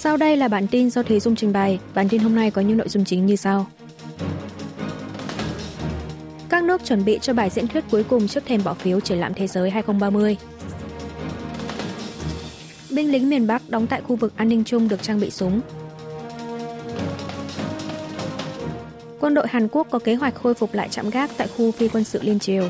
Sau đây là bản tin do Thế Dung trình bày. Bản tin hôm nay có những nội dung chính như sau. Các nước chuẩn bị cho bài diễn thuyết cuối cùng trước thềm bỏ phiếu triển lãm thế giới 2030. Binh lính miền Bắc đóng tại khu vực an ninh chung được trang bị súng. Quân đội Hàn Quốc có kế hoạch khôi phục lại trạm gác tại khu phi quân sự Liên Triều.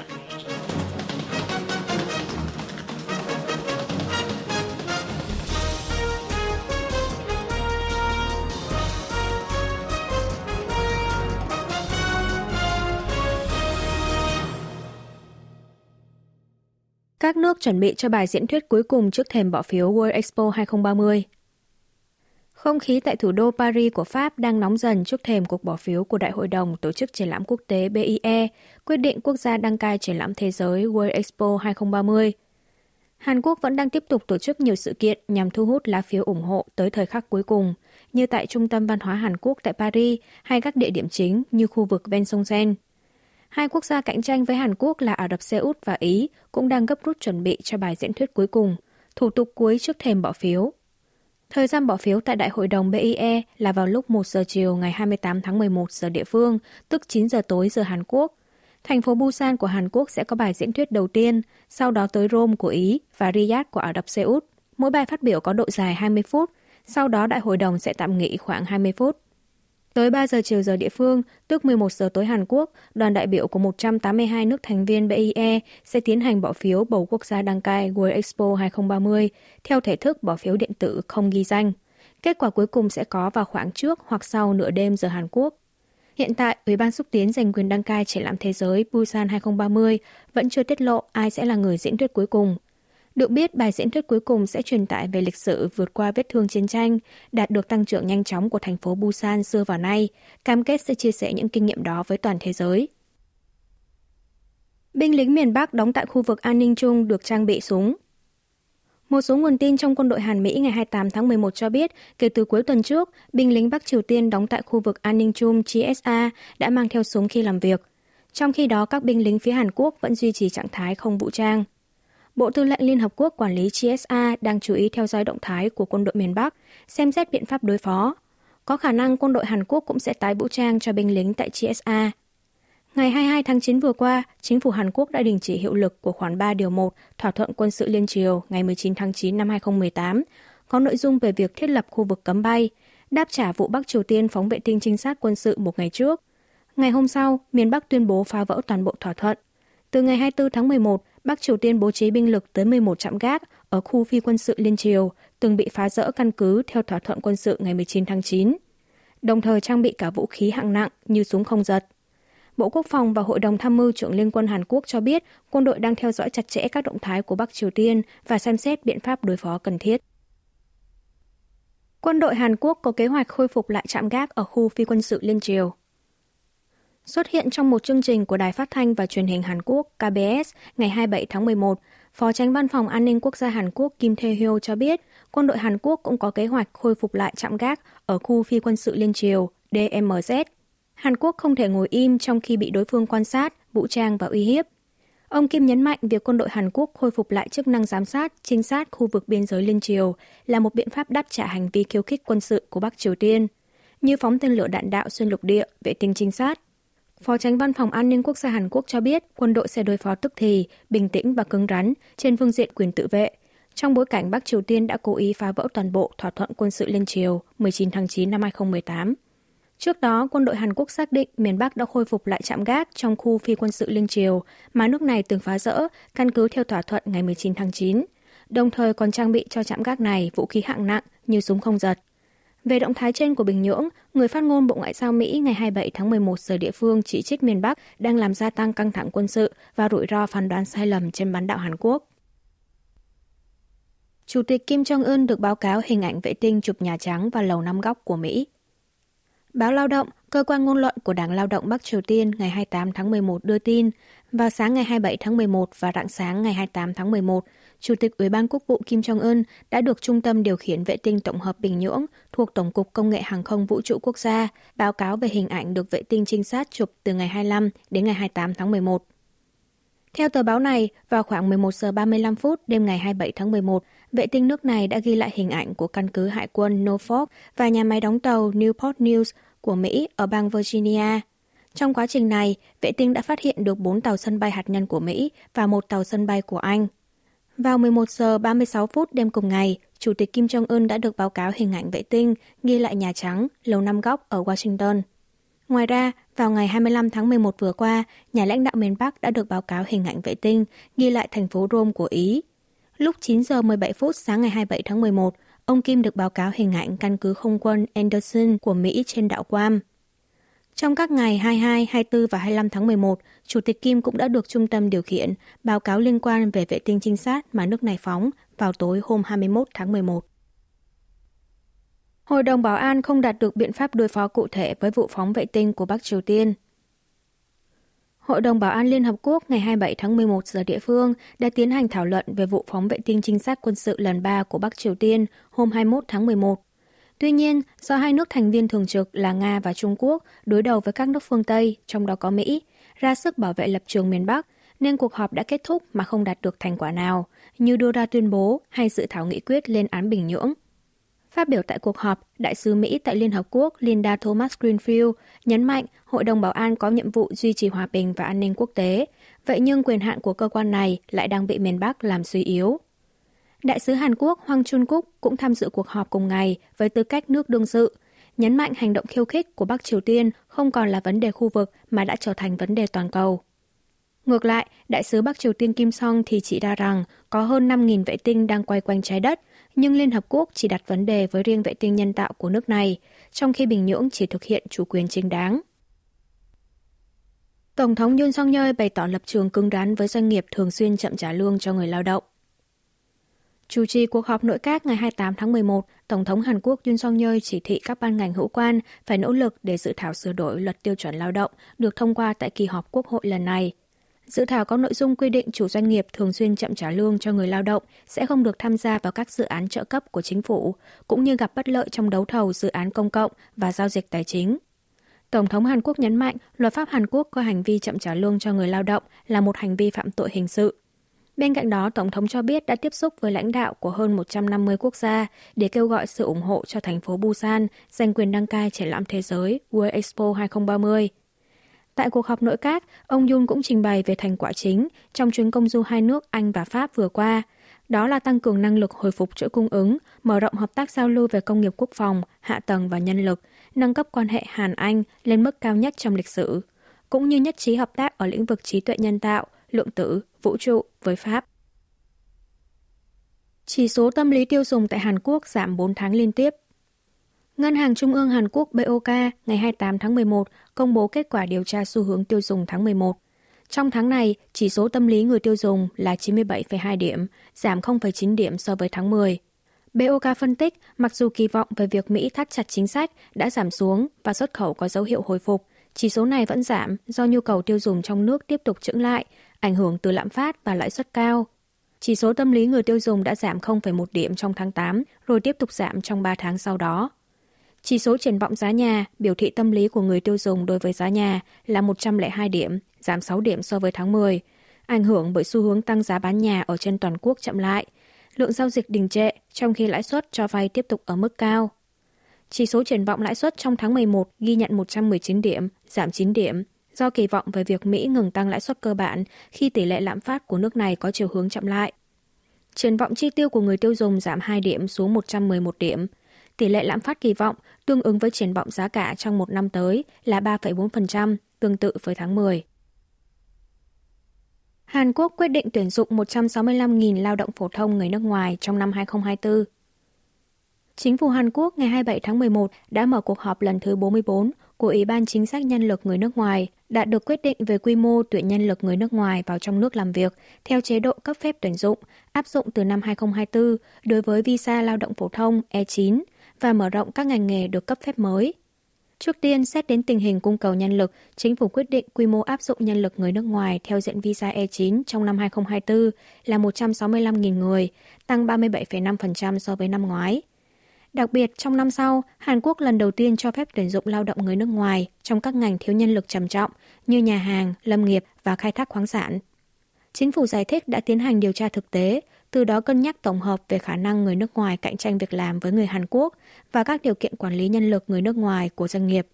Các nước chuẩn bị cho bài diễn thuyết cuối cùng trước thềm bỏ phiếu World Expo 2030. Không khí tại thủ đô Paris của Pháp đang nóng dần trước thềm cuộc bỏ phiếu của Đại hội đồng Tổ chức Triển lãm Quốc tế BIE, quyết định quốc gia đăng cai triển lãm thế giới World Expo 2030. Hàn Quốc vẫn đang tiếp tục tổ chức nhiều sự kiện nhằm thu hút lá phiếu ủng hộ tới thời khắc cuối cùng, như tại Trung tâm Văn hóa Hàn Quốc tại Paris hay các địa điểm chính như khu vực ven sông Seine. Hai quốc gia cạnh tranh với Hàn Quốc là Ả Rập Xê Út và Ý cũng đang gấp rút chuẩn bị cho bài diễn thuyết cuối cùng, thủ tục cuối trước thềm bỏ phiếu. Thời gian bỏ phiếu tại Đại hội đồng BIE là vào lúc 1 giờ chiều ngày 28 tháng 11 giờ địa phương, tức 9 giờ tối giờ Hàn Quốc. Thành phố Busan của Hàn Quốc sẽ có bài diễn thuyết đầu tiên, sau đó tới Rome của Ý và Riyadh của Ả Rập Xê Út. Mỗi bài phát biểu có độ dài 20 phút, sau đó đại hội đồng sẽ tạm nghỉ khoảng 20 phút. Tới 3 giờ chiều giờ địa phương, tức 11 giờ tối Hàn Quốc, đoàn đại biểu của 182 nước thành viên BIE sẽ tiến hành bỏ phiếu bầu quốc gia đăng cai World Expo 2030 theo thể thức bỏ phiếu điện tử không ghi danh. Kết quả cuối cùng sẽ có vào khoảng trước hoặc sau nửa đêm giờ Hàn Quốc. Hiện tại, Ủy ban xúc tiến giành quyền đăng cai triển lãm thế giới Busan 2030 vẫn chưa tiết lộ ai sẽ là người diễn thuyết cuối cùng – được biết, bài diễn thuyết cuối cùng sẽ truyền tải về lịch sử vượt qua vết thương chiến tranh, đạt được tăng trưởng nhanh chóng của thành phố Busan xưa và nay, cam kết sẽ chia sẻ những kinh nghiệm đó với toàn thế giới. Binh lính miền Bắc đóng tại khu vực an ninh chung được trang bị súng. Một số nguồn tin trong quân đội Hàn Mỹ ngày 28 tháng 11 cho biết, kể từ cuối tuần trước, binh lính Bắc Triều Tiên đóng tại khu vực an ninh chung GSA đã mang theo súng khi làm việc. Trong khi đó, các binh lính phía Hàn Quốc vẫn duy trì trạng thái không vũ trang. Bộ Tư lệnh Liên Hợp Quốc quản lý GSA đang chú ý theo dõi động thái của quân đội miền Bắc, xem xét biện pháp đối phó. Có khả năng quân đội Hàn Quốc cũng sẽ tái vũ trang cho binh lính tại GSA. Ngày 22 tháng 9 vừa qua, chính phủ Hàn Quốc đã đình chỉ hiệu lực của khoản 3 điều 1 thỏa thuận quân sự liên triều ngày 19 tháng 9 năm 2018, có nội dung về việc thiết lập khu vực cấm bay, đáp trả vụ Bắc Triều Tiên phóng vệ tinh trinh sát quân sự một ngày trước. Ngày hôm sau, miền Bắc tuyên bố phá vỡ toàn bộ thỏa thuận. Từ ngày 24 tháng 11, Bắc Triều Tiên bố trí binh lực tới 11 trạm gác ở khu phi quân sự Liên Triều, từng bị phá rỡ căn cứ theo thỏa thuận quân sự ngày 19 tháng 9, đồng thời trang bị cả vũ khí hạng nặng như súng không giật. Bộ Quốc phòng và Hội đồng Tham mưu trưởng Liên quân Hàn Quốc cho biết quân đội đang theo dõi chặt chẽ các động thái của Bắc Triều Tiên và xem xét biện pháp đối phó cần thiết. Quân đội Hàn Quốc có kế hoạch khôi phục lại trạm gác ở khu phi quân sự Liên Triều xuất hiện trong một chương trình của Đài Phát thanh và Truyền hình Hàn Quốc KBS ngày 27 tháng 11, Phó tránh Văn phòng An ninh Quốc gia Hàn Quốc Kim Tae-hyo cho biết quân đội Hàn Quốc cũng có kế hoạch khôi phục lại trạm gác ở khu phi quân sự liên triều DMZ. Hàn Quốc không thể ngồi im trong khi bị đối phương quan sát, vũ trang và uy hiếp. Ông Kim nhấn mạnh việc quân đội Hàn Quốc khôi phục lại chức năng giám sát, trinh sát khu vực biên giới liên triều là một biện pháp đáp trả hành vi khiêu khích quân sự của Bắc Triều Tiên, như phóng tên lửa đạn đạo xuyên lục địa, vệ tinh trinh sát, Phó tránh văn phòng an ninh quốc gia Hàn Quốc cho biết quân đội sẽ đối phó tức thì, bình tĩnh và cứng rắn trên phương diện quyền tự vệ, trong bối cảnh Bắc Triều Tiên đã cố ý phá vỡ toàn bộ thỏa thuận quân sự liên triều 19 tháng 9 năm 2018. Trước đó, quân đội Hàn Quốc xác định miền Bắc đã khôi phục lại trạm gác trong khu phi quân sự liên triều mà nước này từng phá rỡ căn cứ theo thỏa thuận ngày 19 tháng 9, đồng thời còn trang bị cho trạm gác này vũ khí hạng nặng như súng không giật. Về động thái trên của Bình Nhưỡng, người phát ngôn Bộ Ngoại giao Mỹ ngày 27 tháng 11 giờ địa phương chỉ trích miền Bắc đang làm gia tăng căng thẳng quân sự và rủi ro phán đoán sai lầm trên bán đảo Hàn Quốc. Chủ tịch Kim Jong-un được báo cáo hình ảnh vệ tinh chụp Nhà Trắng và Lầu Năm Góc của Mỹ. Báo Lao động, cơ quan ngôn luận của Đảng Lao động Bắc Triều Tiên ngày 28 tháng 11 đưa tin, vào sáng ngày 27 tháng 11 và rạng sáng ngày 28 tháng 11, Chủ tịch Ủy ban Quốc vụ Kim Jong-un đã được Trung tâm Điều khiển Vệ tinh Tổng hợp Bình Nhưỡng thuộc Tổng cục Công nghệ Hàng không Vũ trụ Quốc gia báo cáo về hình ảnh được vệ tinh trinh sát chụp từ ngày 25 đến ngày 28 tháng 11. Theo tờ báo này, vào khoảng 11 giờ 35 phút đêm ngày 27 tháng 11, vệ tinh nước này đã ghi lại hình ảnh của căn cứ hải quân Norfolk và nhà máy đóng tàu Newport News của Mỹ ở bang Virginia. Trong quá trình này, vệ tinh đã phát hiện được 4 tàu sân bay hạt nhân của Mỹ và một tàu sân bay của Anh. Vào 11 giờ 36 phút đêm cùng ngày, Chủ tịch Kim Jong-un đã được báo cáo hình ảnh vệ tinh ghi lại Nhà Trắng, Lầu Năm Góc ở Washington. Ngoài ra, vào ngày 25 tháng 11 vừa qua, nhà lãnh đạo miền Bắc đã được báo cáo hình ảnh vệ tinh ghi lại thành phố Rome của Ý. Lúc 9 giờ 17 phút sáng ngày 27 tháng 11, ông Kim được báo cáo hình ảnh căn cứ không quân Anderson của Mỹ trên đảo Guam. Trong các ngày 22, 24 và 25 tháng 11, Chủ tịch Kim cũng đã được trung tâm điều khiển báo cáo liên quan về vệ tinh trinh sát mà nước này phóng vào tối hôm 21 tháng 11. Hội đồng Bảo an không đạt được biện pháp đối phó cụ thể với vụ phóng vệ tinh của Bắc Triều Tiên. Hội đồng Bảo an Liên Hợp Quốc ngày 27 tháng 11 giờ địa phương đã tiến hành thảo luận về vụ phóng vệ tinh trinh sát quân sự lần 3 của Bắc Triều Tiên hôm 21 tháng 11. Tuy nhiên, do hai nước thành viên thường trực là Nga và Trung Quốc đối đầu với các nước phương Tây, trong đó có Mỹ, ra sức bảo vệ lập trường miền Bắc, nên cuộc họp đã kết thúc mà không đạt được thành quả nào, như đưa ra tuyên bố hay dự thảo nghị quyết lên án Bình Nhưỡng. Phát biểu tại cuộc họp, Đại sứ Mỹ tại Liên Hợp Quốc Linda Thomas Greenfield nhấn mạnh Hội đồng Bảo an có nhiệm vụ duy trì hòa bình và an ninh quốc tế, vậy nhưng quyền hạn của cơ quan này lại đang bị miền Bắc làm suy yếu. Đại sứ Hàn Quốc Hoàng Chun Cúc cũng tham dự cuộc họp cùng ngày với tư cách nước đương sự, nhấn mạnh hành động khiêu khích của Bắc Triều Tiên không còn là vấn đề khu vực mà đã trở thành vấn đề toàn cầu. Ngược lại, đại sứ Bắc Triều Tiên Kim Song thì chỉ ra rằng có hơn 5.000 vệ tinh đang quay quanh trái đất, nhưng Liên Hợp Quốc chỉ đặt vấn đề với riêng vệ tinh nhân tạo của nước này, trong khi Bình Nhưỡng chỉ thực hiện chủ quyền chính đáng. Tổng thống Yoon song yeol bày tỏ lập trường cứng rắn với doanh nghiệp thường xuyên chậm trả lương cho người lao động. Chủ trì cuộc họp nội các ngày 28 tháng 11, Tổng thống Hàn Quốc Yoon song yeol chỉ thị các ban ngành hữu quan phải nỗ lực để dự thảo sửa đổi luật tiêu chuẩn lao động được thông qua tại kỳ họp Quốc hội lần này. Dự thảo có nội dung quy định chủ doanh nghiệp thường xuyên chậm trả lương cho người lao động sẽ không được tham gia vào các dự án trợ cấp của chính phủ, cũng như gặp bất lợi trong đấu thầu dự án công cộng và giao dịch tài chính. Tổng thống Hàn Quốc nhấn mạnh luật pháp Hàn Quốc coi hành vi chậm trả lương cho người lao động là một hành vi phạm tội hình sự. Bên cạnh đó, Tổng thống cho biết đã tiếp xúc với lãnh đạo của hơn 150 quốc gia để kêu gọi sự ủng hộ cho thành phố Busan giành quyền đăng cai triển lãm thế giới World Expo 2030. Tại cuộc họp nội các, ông Yun cũng trình bày về thành quả chính trong chuyến công du hai nước Anh và Pháp vừa qua. Đó là tăng cường năng lực hồi phục chuỗi cung ứng, mở rộng hợp tác giao lưu về công nghiệp quốc phòng, hạ tầng và nhân lực, nâng cấp quan hệ Hàn-Anh lên mức cao nhất trong lịch sử, cũng như nhất trí hợp tác ở lĩnh vực trí tuệ nhân tạo, lượng tử, vũ trụ với Pháp. Chỉ số tâm lý tiêu dùng tại Hàn Quốc giảm 4 tháng liên tiếp Ngân hàng Trung ương Hàn Quốc BOK ngày 28 tháng 11 công bố kết quả điều tra xu hướng tiêu dùng tháng 11. Trong tháng này, chỉ số tâm lý người tiêu dùng là 97,2 điểm, giảm 0,9 điểm so với tháng 10. BOK phân tích, mặc dù kỳ vọng về việc Mỹ thắt chặt chính sách đã giảm xuống và xuất khẩu có dấu hiệu hồi phục, chỉ số này vẫn giảm do nhu cầu tiêu dùng trong nước tiếp tục chững lại, ảnh hưởng từ lạm phát và lãi suất cao. Chỉ số tâm lý người tiêu dùng đã giảm 0,1 điểm trong tháng 8, rồi tiếp tục giảm trong 3 tháng sau đó. Chỉ số triển vọng giá nhà, biểu thị tâm lý của người tiêu dùng đối với giá nhà là 102 điểm, giảm 6 điểm so với tháng 10, ảnh hưởng bởi xu hướng tăng giá bán nhà ở trên toàn quốc chậm lại. Lượng giao dịch đình trệ, trong khi lãi suất cho vay tiếp tục ở mức cao. Chỉ số triển vọng lãi suất trong tháng 11 ghi nhận 119 điểm, giảm 9 điểm, do kỳ vọng về việc Mỹ ngừng tăng lãi suất cơ bản khi tỷ lệ lạm phát của nước này có chiều hướng chậm lại. Triển vọng chi tiêu của người tiêu dùng giảm 2 điểm xuống 111 điểm, Tỷ lệ lạm phát kỳ vọng tương ứng với triển vọng giá cả trong một năm tới là 3,4%, tương tự với tháng 10. Hàn Quốc quyết định tuyển dụng 165.000 lao động phổ thông người nước ngoài trong năm 2024. Chính phủ Hàn Quốc ngày 27 tháng 11 đã mở cuộc họp lần thứ 44 của Ủy ban Chính sách Nhân lực người nước ngoài đạt được quyết định về quy mô tuyển nhân lực người nước ngoài vào trong nước làm việc theo chế độ cấp phép tuyển dụng áp dụng từ năm 2024 đối với visa lao động phổ thông E9 và mở rộng các ngành nghề được cấp phép mới. Trước tiên, xét đến tình hình cung cầu nhân lực, chính phủ quyết định quy mô áp dụng nhân lực người nước ngoài theo diện visa E9 trong năm 2024 là 165.000 người, tăng 37,5% so với năm ngoái. Đặc biệt, trong năm sau, Hàn Quốc lần đầu tiên cho phép tuyển dụng lao động người nước ngoài trong các ngành thiếu nhân lực trầm trọng như nhà hàng, lâm nghiệp và khai thác khoáng sản. Chính phủ giải thích đã tiến hành điều tra thực tế, từ đó cân nhắc tổng hợp về khả năng người nước ngoài cạnh tranh việc làm với người Hàn Quốc và các điều kiện quản lý nhân lực người nước ngoài của doanh nghiệp.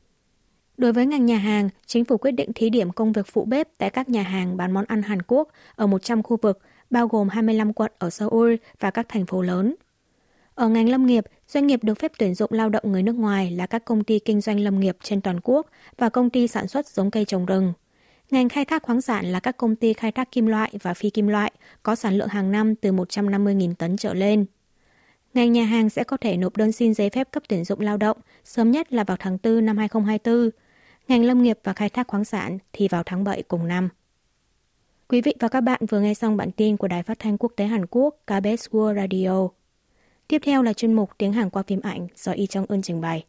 Đối với ngành nhà hàng, chính phủ quyết định thí điểm công việc phụ bếp tại các nhà hàng bán món ăn Hàn Quốc ở 100 khu vực, bao gồm 25 quận ở Seoul và các thành phố lớn. Ở ngành lâm nghiệp, doanh nghiệp được phép tuyển dụng lao động người nước ngoài là các công ty kinh doanh lâm nghiệp trên toàn quốc và công ty sản xuất giống cây trồng rừng. Ngành khai thác khoáng sản là các công ty khai thác kim loại và phi kim loại có sản lượng hàng năm từ 150.000 tấn trở lên. Ngành nhà hàng sẽ có thể nộp đơn xin giấy phép cấp tuyển dụng lao động sớm nhất là vào tháng 4 năm 2024. Ngành lâm nghiệp và khai thác khoáng sản thì vào tháng 7 cùng năm. Quý vị và các bạn vừa nghe xong bản tin của Đài Phát thanh Quốc tế Hàn Quốc KBS World Radio. Tiếp theo là chuyên mục Tiếng Hàn qua phim ảnh do Y Trong Ưn trình bày.